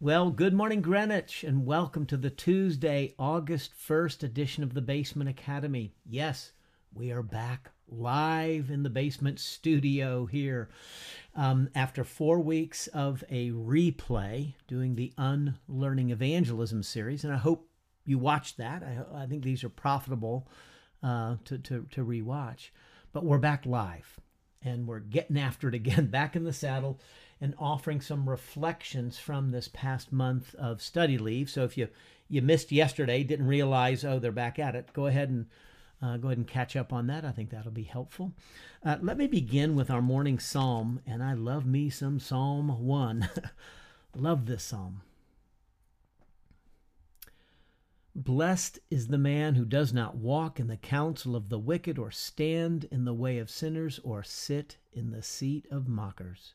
Well, good morning, Greenwich, and welcome to the Tuesday, August 1st edition of the Basement Academy. Yes, we are back live in the basement studio here um, after four weeks of a replay doing the Unlearning Evangelism series. And I hope you watched that. I, I think these are profitable uh, to, to, to rewatch. But we're back live and we're getting after it again, back in the saddle and offering some reflections from this past month of study leave. So if you you missed yesterday, didn't realize, oh, they're back at it, go ahead and uh, go ahead and catch up on that. I think that'll be helpful. Uh, let me begin with our morning psalm, and I love me some Psalm 1. love this psalm. Blessed is the man who does not walk in the counsel of the wicked, or stand in the way of sinners, or sit in the seat of mockers.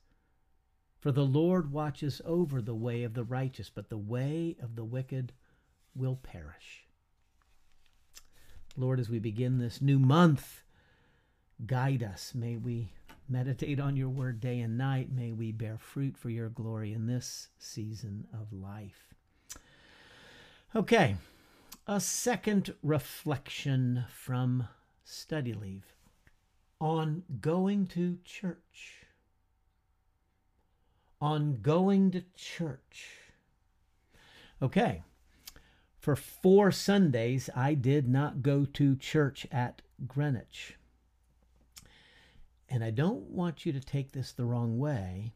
For the Lord watches over the way of the righteous, but the way of the wicked will perish. Lord, as we begin this new month, guide us. May we meditate on your word day and night. May we bear fruit for your glory in this season of life. Okay, a second reflection from study leave on going to church on going to church. Okay, for four Sundays, I did not go to church at Greenwich. And I don't want you to take this the wrong way,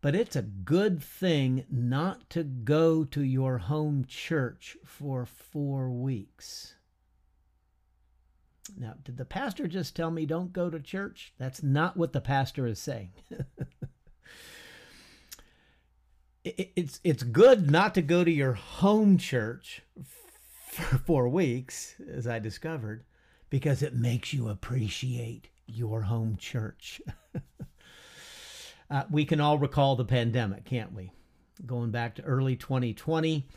but it's a good thing not to go to your home church for four weeks. Now, did the pastor just tell me don't go to church? That's not what the pastor is saying. it's it's good not to go to your home church for four weeks, as I discovered, because it makes you appreciate your home church. uh, we can all recall the pandemic, can't we? Going back to early 2020,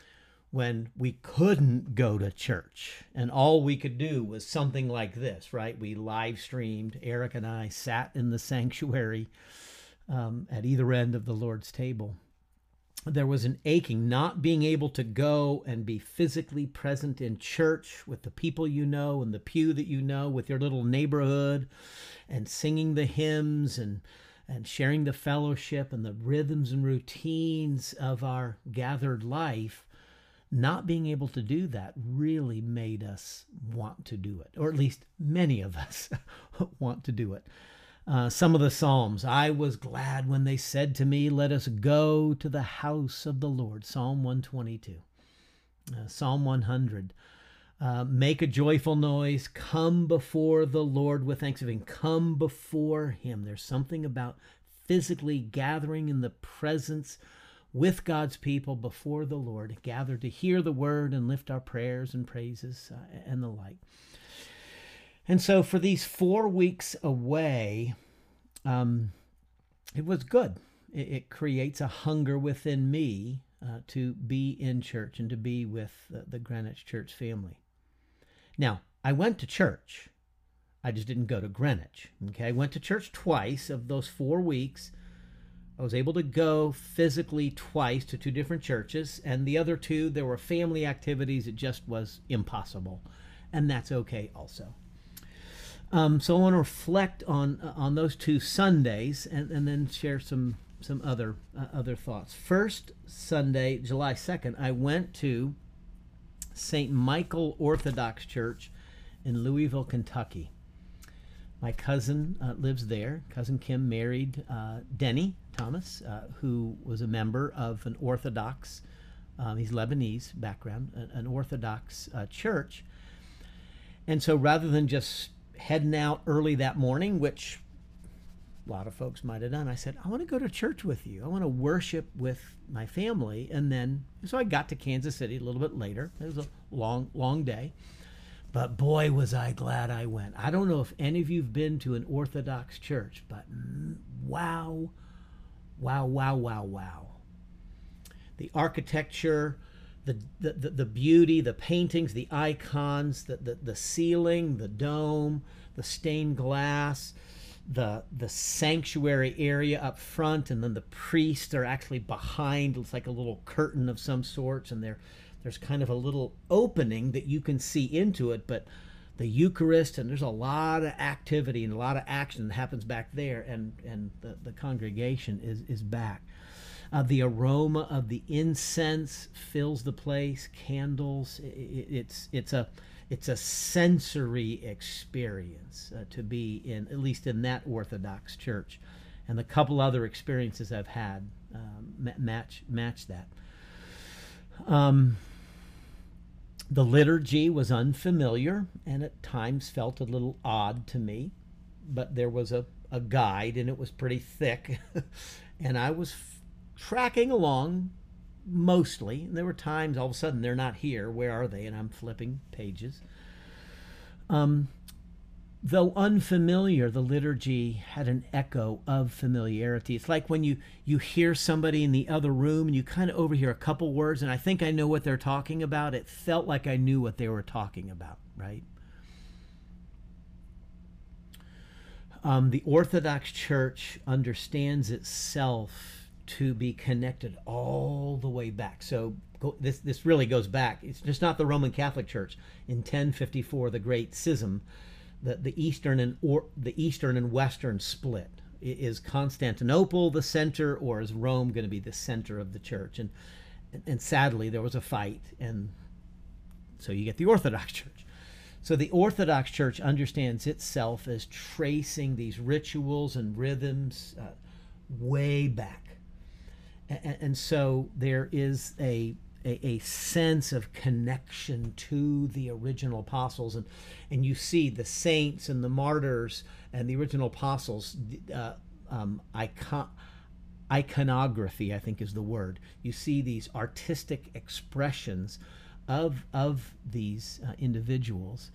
when we couldn't go to church and all we could do was something like this, right? We live streamed. Eric and I sat in the sanctuary um, at either end of the Lord's table there was an aching, not being able to go and be physically present in church with the people you know and the pew that you know, with your little neighborhood, and singing the hymns and and sharing the fellowship and the rhythms and routines of our gathered life. Not being able to do that really made us want to do it, or at least many of us want to do it. Uh, some of the Psalms. I was glad when they said to me, Let us go to the house of the Lord. Psalm 122. Uh, Psalm 100. Uh, make a joyful noise. Come before the Lord with thanksgiving. Come before Him. There's something about physically gathering in the presence with God's people before the Lord, gathered to hear the word and lift our prayers and praises uh, and the like. And so for these four weeks away, um, it was good. It, it, creates a hunger within me uh, to be in church and to be with the, the Greenwich Church family. Now, I went to church. I just didn't go to Greenwich. Okay, I went to church twice of those four weeks. I was able to go physically twice to two different churches, and the other two, there were family activities. It just was impossible. And that's okay also. Um, so I want to reflect on uh, on those two Sundays and, and then share some some other uh, other thoughts. First Sunday, July second, I went to St. Michael Orthodox Church in Louisville, Kentucky. My cousin uh, lives there. Cousin Kim married uh, Denny Thomas, uh, who was a member of an Orthodox. Um, he's Lebanese background, an, an Orthodox uh, church. And so rather than just heading out early that morning, which a lot of folks might have done. I said, I want to go to church with you. I want to worship with my family. And then, so I got to Kansas City a little bit later. It was a long, long day. But boy, was I glad I went. I don't know if any of you've been to an Orthodox church, but wow, wow, wow, wow, wow. The architecture, the, the, the, beauty, the paintings, the icons, the, the, the ceiling, the dome, the stained glass, the the sanctuary area up front, and then the priests are actually behind. It's like a little curtain of some sorts, and there there's kind of a little opening that you can see into it, but the Eucharist, and there's a lot of activity and a lot of action that happens back there, and and the, the congregation is is back. Uh, the aroma of the incense fills the place. Candles. It, it's it's a it's a sensory experience uh, to be in at least in that Orthodox church, and the couple other experiences I've had um, match match that. Um, the liturgy was unfamiliar and at times felt a little odd to me, but there was a, a guide and it was pretty thick, and I was tracking along mostly. And there were times all of a sudden they're not here. Where are they? And I'm flipping pages. Um, though unfamiliar, the liturgy had an echo of familiarity. It's like when you you hear somebody in the other room and you kind of overhear a couple words, and I think I know what they're talking about. It felt like I knew what they were talking about, right? Um, the Orthodox Church understands itself to be connected all the way back. So go, this this really goes back. It's just not the Roman Catholic Church. In 1054, the Great Schism, the the eastern and or the eastern and western split. Is Constantinople the center, or is Rome going to be the center of the church? And and sadly, there was a fight, and so you get the Orthodox Church. So the Orthodox Church understands itself as tracing these rituals and rhythms uh, way back and, and so there is a, a, a sense of connection to the original apostles. And and you see the saints and the martyrs and the original apostles uh, um, icon iconography i think is the word. You see these artistic expressions of of these uh, individuals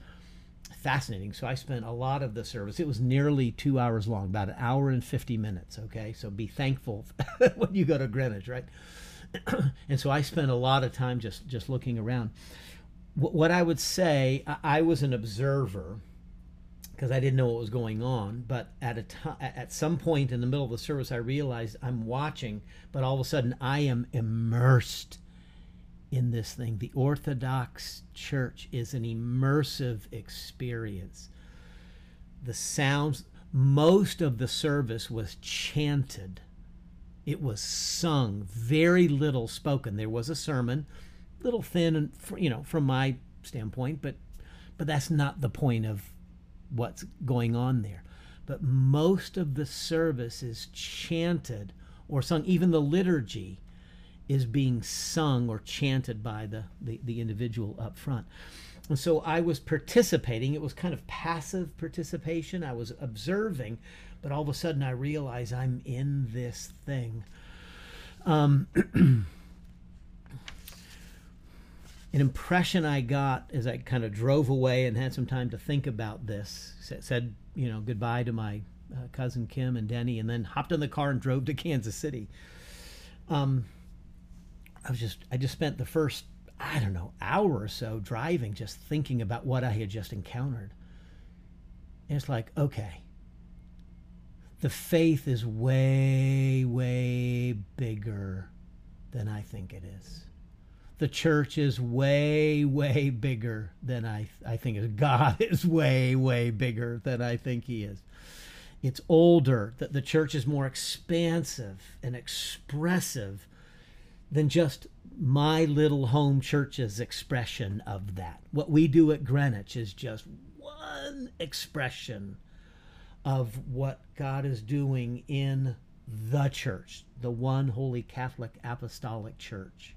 fascinating. So I spent a lot of the service. It was nearly two hours long, about an hour and 50 minutes. Okay. So be thankful when you go to Greenwich, right? and so I spent a lot of time just, just looking around. what I would say, I was an observer because I didn't know what was going on. But at a time, at some point in the middle of the service, I realized I'm watching, but all of a sudden I am immersed in this thing. The Orthodox Church is an immersive experience. The sounds, most of the service was chanted. It was sung, very little spoken. There was a sermon, little thin, and you know, from my standpoint, but but that's not the point of what's going on there. But most of the service is chanted or sung. Even the liturgy is being sung or chanted by the, the, the individual up front. And so I was participating. It was kind of passive participation. I was observing, but all of a sudden I realize I'm in this thing. Um, an impression I got as I kind of drove away and had some time to think about this, said, you know, goodbye to my uh, cousin Kim and Denny, and then hopped in the car and drove to Kansas City. Um, I was just I just spent the first I don't know hour or so driving just thinking about what I had just encountered. And it's like, okay. The faith is way way bigger than I think it is. The church is way way bigger than I I think is. God is way way bigger than I think he is. It's older, that the church is more expansive and expressive than just my little home church's expression of that. What we do at Greenwich is just one expression of what God is doing in the church, the one holy Catholic Apostolic Church.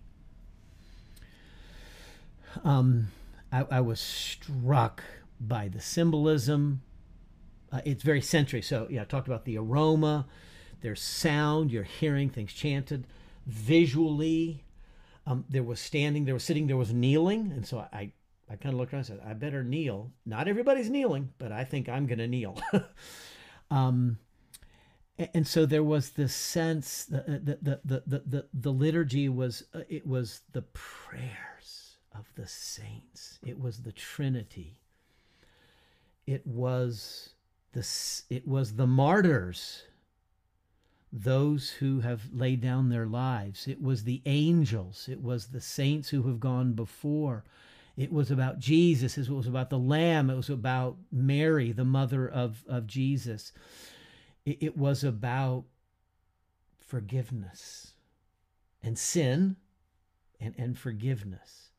Um, I, I was struck by the symbolism Uh, it's very sensory. So yeah, I talked about the aroma. There's sound. You're hearing things chanted. Visually, um, there was standing. There was sitting. There was kneeling. And so I, I kind of looked around and said, I better kneel. Not everybody's kneeling, but I think I'm going to kneel. um, and so there was this sense that the, the, the, the, the, the liturgy was, uh, it was the prayers of the saints. It was the Trinity. It was the, it was the martyrs, those who have laid down their lives. It was the angels. It was the saints who have gone before. It was about Jesus. It was about the Lamb. It was about Mary, the mother of, of Jesus. It, it was about forgiveness and sin and, and forgiveness.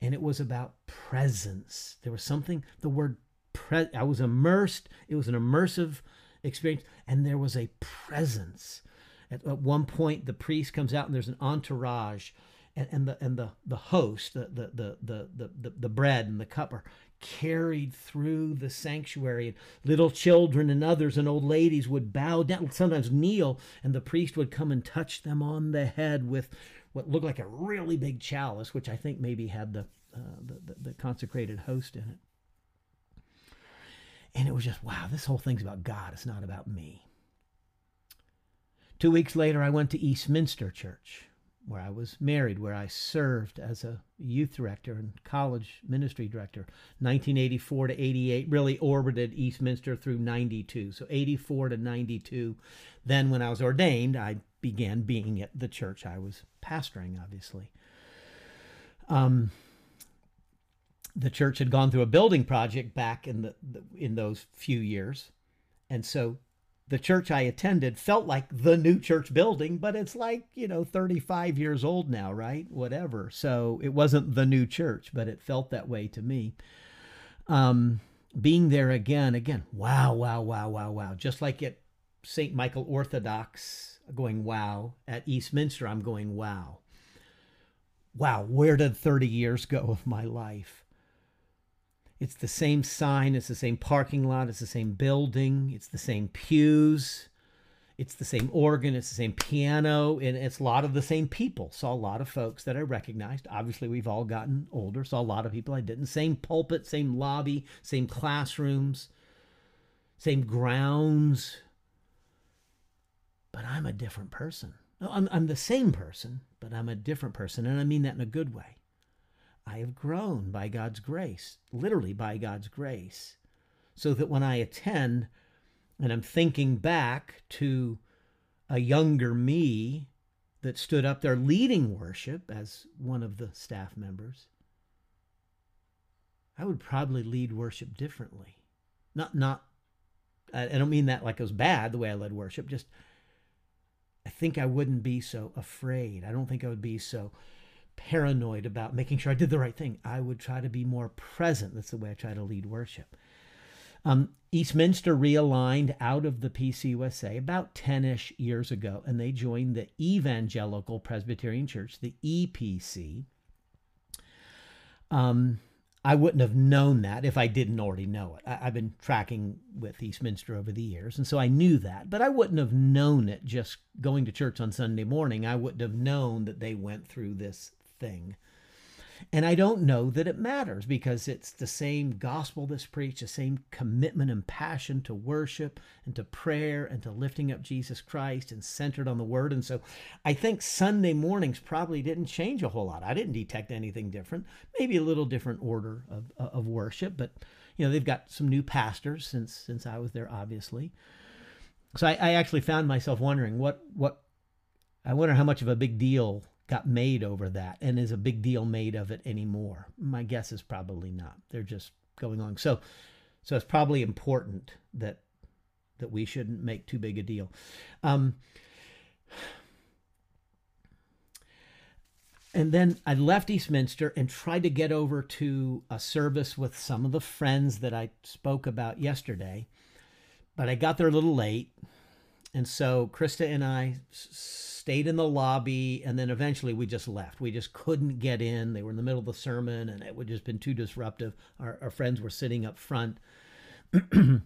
And it was about presence. There was something, the word pre- I was immersed. It was an immersive experience. And there was a presence. At, at one point, the priest comes out and there's an entourage and, and the and the the host, the the the the the, the bread and the cup are carried through the sanctuary. And little children and others and old ladies would bow down, sometimes kneel, and the priest would come and touch them on the head with what looked like a really big chalice, which I think maybe had the, uh, the, the, the consecrated host in it. And it was just, wow, this whole thing's about God. It's not about me. Two weeks later, I went to Eastminster Church where I was married, where I served as a youth director and college ministry director, 1984 to 88, really orbited Eastminster through 92. So 84 to 92. Then, when I was ordained, I began being at the church I was pastoring, obviously. Um, the church had gone through a building project back in the, in those few years, and so the church I attended felt like the new church building, but it's like, you know, 35 years old now, right? Whatever. So it wasn't the new church, but it felt that way to me. Um, being there again, again, wow, wow, wow, wow, wow. Just like at St. Michael Orthodox, going wow. At Eastminster, I'm going wow. Wow, where did 30 years go of my life? It's the same sign, it's the same parking lot, it's the same building, it's the same pews, it's the same organ, it's the same piano, and it's a lot of the same people. Saw a lot of folks that I recognized. Obviously, we've all gotten older, saw a lot of people I didn't. Same pulpit, same lobby, same classrooms, same grounds. But I'm a different person. I'm, I'm the same person, but I'm a different person, and I mean that in a good way. I have grown by God's grace, literally by God's grace, so that when I attend and I'm thinking back to a younger me that stood up there leading worship as one of the staff members, I would probably lead worship differently. Not, not, I don't mean that like it was bad the way I led worship, just I think I wouldn't be so afraid. I don't think I would be so paranoid about making sure I did the right thing. I would try to be more present. That's the way I try to lead worship. Um, Eastminster realigned out of the PCUSA about 10 ish years ago, and they joined the Evangelical Presbyterian Church, the EPC. Um, I wouldn't have known that if I didn't already know it. I, have been tracking with Eastminster over the years, and so I knew that, but I wouldn't have known it just going to church on Sunday morning. I wouldn't have known that they went through this thing. And I don't know that it matters because it's the same gospel that's preached, the same commitment and passion to worship and to prayer and to lifting up Jesus Christ and centered on the word. And so I think Sunday mornings probably didn't change a whole lot. I didn't detect anything different, maybe a little different order of, of worship, but you know, they've got some new pastors since since I was there, obviously. So I, I actually found myself wondering what what I wonder how much of a big deal got made over that and is a big deal made of it anymore. My guess is probably not. They're just going on. So so it's probably important that that we shouldn't make too big a deal. Um, and then I left Eastminster and tried to get over to a service with some of the friends that I spoke about yesterday, but I got there a little late. And so Krista and I stayed in the lobby, and then eventually we just left. We just couldn't get in. They were in the middle of the sermon, and it would just been too disruptive. Our, our friends were sitting up front.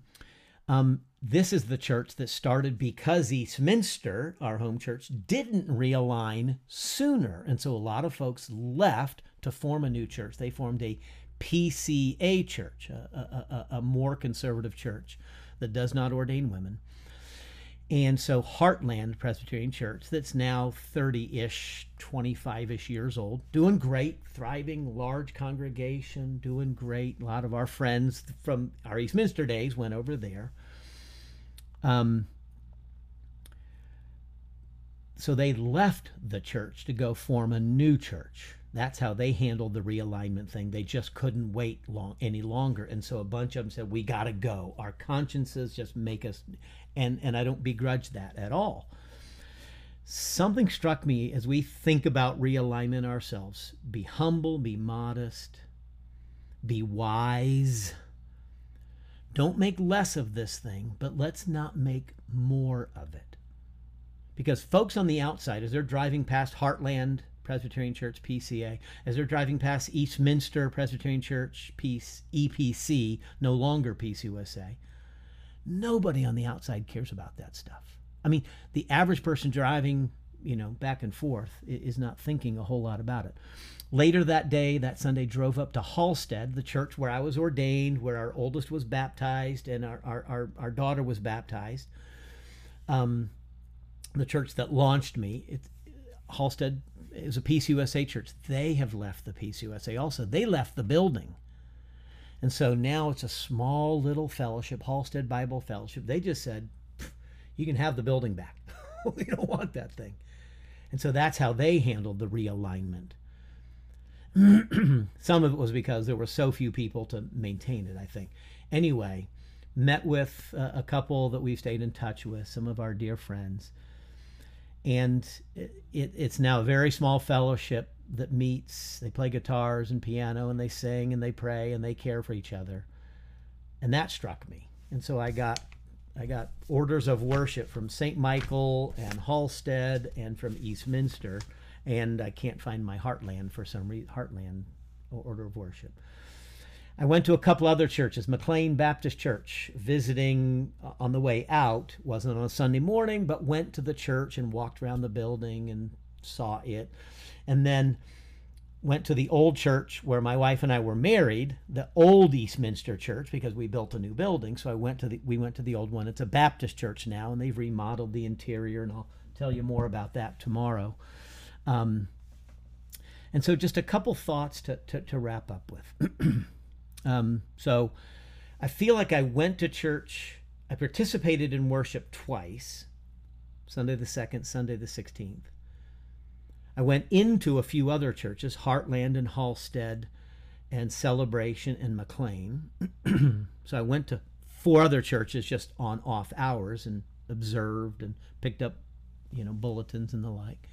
um, this is the church that started because Eastminster, our home church, didn't realign sooner. And so a lot of folks left to form a new church. They formed a PCA church, a, a, a, more conservative church that does not ordain women. And so Heartland Presbyterian Church, that's now 30 ish, 25 ish years old, doing great, thriving, large congregation, doing great. A lot of our friends from our Eastminster days went over there. Um, so they left the church to go form a new church. That's how they handled the realignment thing. They just couldn't wait long any longer, and so a bunch of them said, "We got to go. Our consciences just make us," and and I don't begrudge that at all. Something struck me as we think about realignment ourselves: be humble, be modest, be wise. Don't make less of this thing, but let's not make more of it. Because folks on the outside, as they're driving past Heartland Presbyterian Church, PCA, as they're driving past Eastminster Presbyterian Church, Peace, EPC, no longer PCUSA, nobody on the outside cares about that stuff. I mean, the average person driving, you know, back and forth is not thinking a whole lot about it. Later that day, that Sunday, drove up to Halstead, the church where I was ordained, where our oldest was baptized and our, our, our, our daughter was baptized. Um, the church that launched me, it, Halstead is a PCUSA church. They have left the PCUSA also. They left the building. And so now it's a small little fellowship, Halstead Bible Fellowship. They just said, you can have the building back. we don't want that thing. And so that's how they handled the realignment. Some of it was because there were so few people to maintain it, I think. Anyway, met with uh, a couple that we've stayed in touch with, some of our dear friends. And it, it, it's now a very small fellowship that meets. They play guitars and piano and they sing and they pray and they care for each other. And that struck me. And so I got I got orders of worship from St. Michael and Halstead and from Eastminster and I can't find my Heartland for some reason. Heartland order of worship. I went to a couple other churches, McLean Baptist Church, visiting uh, on the way out. wasn't on a Sunday morning, but went to the church and walked around the building and saw it, and then went to the old church where my wife and I were married, the old Eastminster Church, because we built a new building. So I went to the we went to the old one. It's a Baptist church now, and they've remodeled the interior, and I'll tell you more about that tomorrow. Um, and so, just a couple thoughts to, to, to wrap up with. um, so, I feel like I went to church, I participated in worship twice Sunday the 2nd, Sunday the 16th. I went into a few other churches, Heartland and Halstead, and Celebration and McLean. so I went to four other churches just on off hours and observed and picked up, you know, bulletins and the like.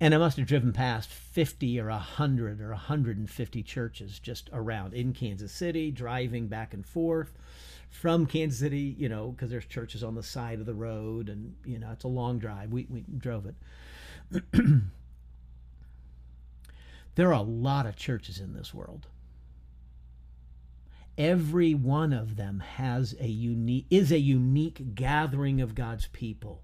And I must have driven past 50 or 100 or 150 churches just around in Kansas City, driving back and forth from Kansas City, you know, because there's churches on the side of the road and, you know, it's a long drive. We, we drove it. there are a lot of churches in this world. Every one of them has a unique is a unique gathering of God's people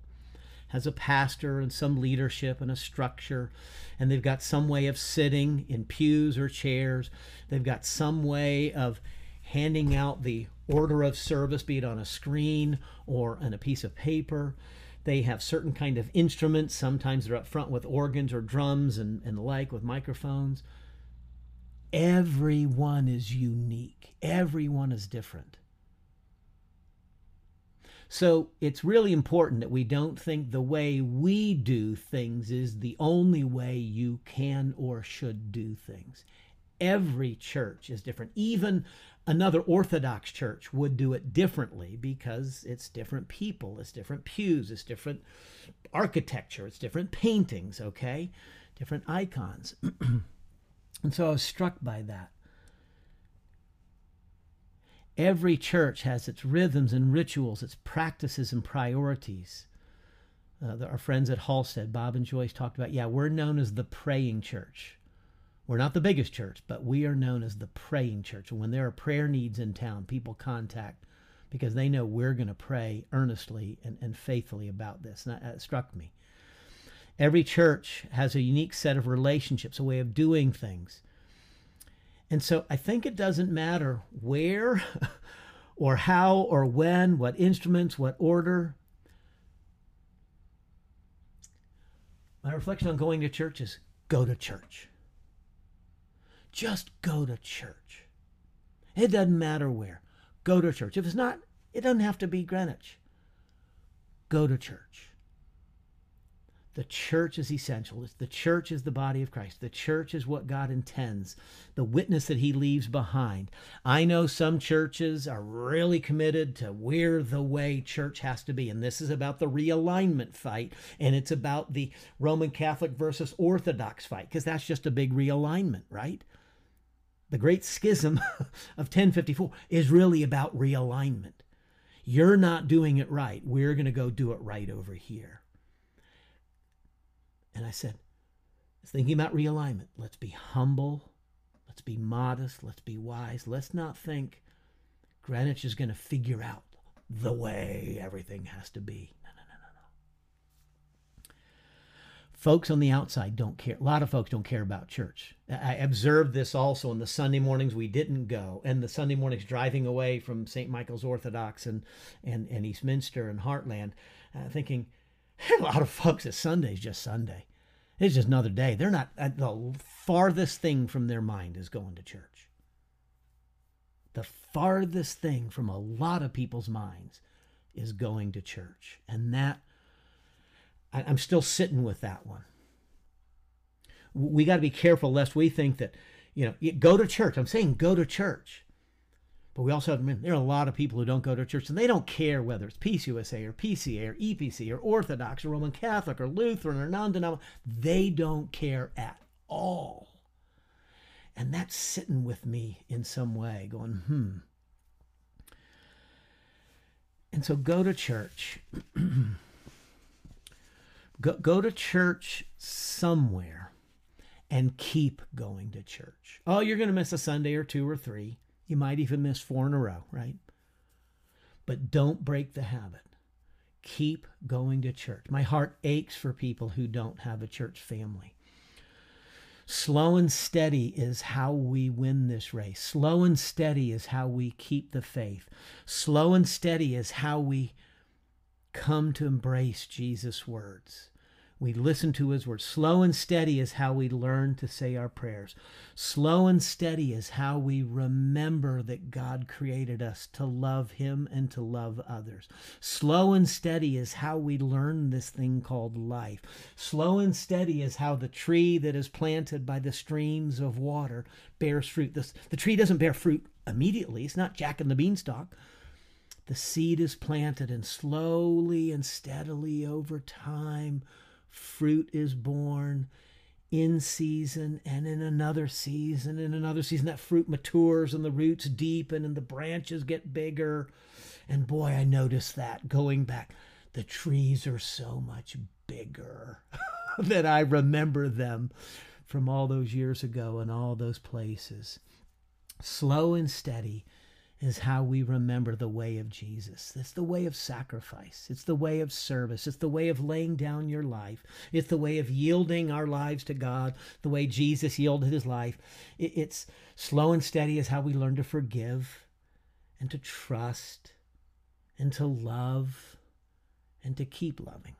has a pastor and some leadership and a structure, and they've got some way of sitting in pews or chairs. They've got some way of handing out the order of service, be it on a screen or on a piece of paper. They have certain kind of instruments. Sometimes they're up front with organs or drums and, and the like with microphones. Everyone is unique. Everyone is different. So it's really important that we don't think the way we do things is the only way you can or should do things. Every church is different. Even another Orthodox church would do it differently because it's different people, it's different pews, it's different architecture, it's different paintings, okay? Different icons. and so I was struck by that. Every church has its rhythms and rituals, its practices and priorities. Uh, our friends at Halstead, Bob and Joyce, talked about, yeah, we're known as the praying church. We're not the biggest church, but we are known as the praying church. And when there are prayer needs in town, people contact because they know we're going to pray earnestly and, and faithfully about this. And that, struck me. Every church has a unique set of relationships, a way of doing things. And so I think it doesn't matter where or how or when, what instruments, what order. My reflection on going to church is go to church. Just go to church. It doesn't matter where. Go to church. If it's not, it doesn't have to be Greenwich. Go to church. The church is essential. The church is the body of Christ. The church is what God intends, the witness that he leaves behind. I know some churches are really committed to where the way church has to be. And this is about the realignment fight. And it's about the Roman Catholic versus Orthodox fight, because that's just a big realignment, right? The great schism of 1054 is really about realignment. You're not doing it right. We're going to go do it right over here. And I said, thinking about realignment. Let's be humble. Let's be modest. Let's be wise. Let's not think Greenwich is going to figure out the way everything has to be. No, no, no, no, no. Folks on the outside don't care. A lot of folks don't care about church. I observed this also on the Sunday mornings we didn't go, and the Sunday mornings driving away from St. Michael's Orthodox and, and, and Eastminster and Heartland, uh, thinking, a lot of folks at Sunday's just Sunday. It's just another day. They're not uh, the farthest thing from their mind is going to church. The farthest thing from a lot of people's minds is going to church. And that I, I'm still sitting with that one. We got to be careful lest we think that, you know, go to church. I'm saying go to church. But we also have, there are a lot of people who don't go to church and they don't care whether it's PCUSA or PCA or EPC or Orthodox or Roman Catholic or Lutheran or non denominational. They don't care at all. And that's sitting with me in some way, going, hmm. And so go to church. go, go to church somewhere and keep going to church. Oh, you're going to miss a Sunday or two or three. You might even miss four in a row, right? But don't break the habit. Keep going to church. My heart aches for people who don't have a church family. Slow and steady is how we win this race. Slow and steady is how we keep the faith. Slow and steady is how we come to embrace Jesus' words. We listen to his words. Slow and steady is how we learn to say our prayers. Slow and steady is how we remember that God created us to love him and to love others. Slow and steady is how we learn this thing called life. Slow and steady is how the tree that is planted by the streams of water bears fruit. The, the tree doesn't bear fruit immediately, it's not Jack and the Beanstalk. The seed is planted, and slowly and steadily over time, fruit is born in season and in another season in another season. That fruit matures and the roots deepen and the branches get bigger. And boy i noticed that going back the trees are so much bigger that i remember them from all those years ago and all those places. Slow and steady is how we remember the way of Jesus. It's the way of sacrifice. It's the way of service. It's the way of laying down your life. It's the way of yielding our lives to God, the way Jesus yielded his life. It's slow and steady is how we learn to forgive and to trust and to love and to keep loving.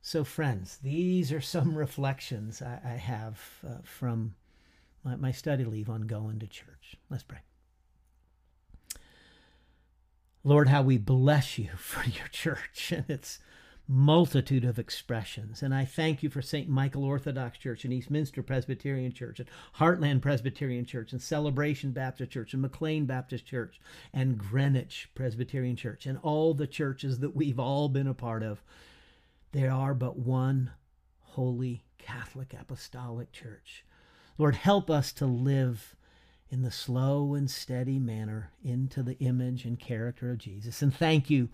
So, friends, these are some reflections I, have uh, from my study leave on going to church. Let's pray. Lord, how we bless you for your church and its multitude of expressions. And I thank you for St. Michael Orthodox Church and Eastminster Presbyterian Church and Heartland Presbyterian Church and Celebration Baptist Church and McLean Baptist Church and Greenwich Presbyterian Church and all the churches that we've all been a part of. There are but one holy Catholic Apostolic Church. Lord, help us to live in the slow and steady manner into the image and character of Jesus. And thank you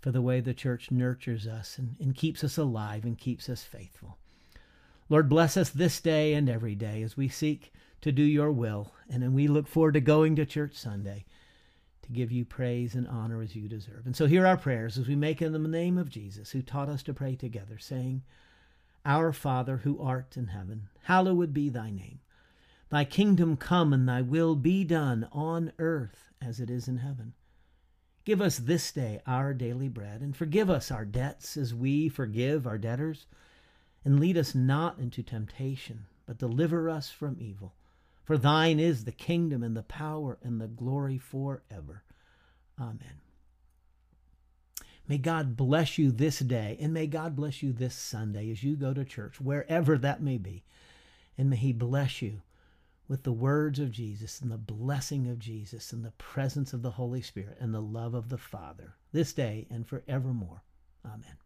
for the way the church nurtures us and, and keeps us alive and keeps us faithful. Lord, bless us this day and every day as we seek to do your will. And then we look forward to going to church Sunday to give you praise and honor as you deserve. And so hear our prayers as we make in the name of Jesus, who taught us to pray together, saying, Our Father who art in heaven, hallowed be thy name. Thy kingdom come and thy will be done on earth as it is in heaven. Give us this day our daily bread, and forgive us our debts as we forgive our debtors. And lead us not into temptation, but deliver us from evil. For thine is the kingdom and the power and the glory forever. Amen. May God bless you this day, and may God bless you this Sunday as you go to church, wherever that may be. And may He bless you with the words of Jesus and the blessing of Jesus and the presence of the Holy Spirit and the love of the Father this day and forevermore. Amen.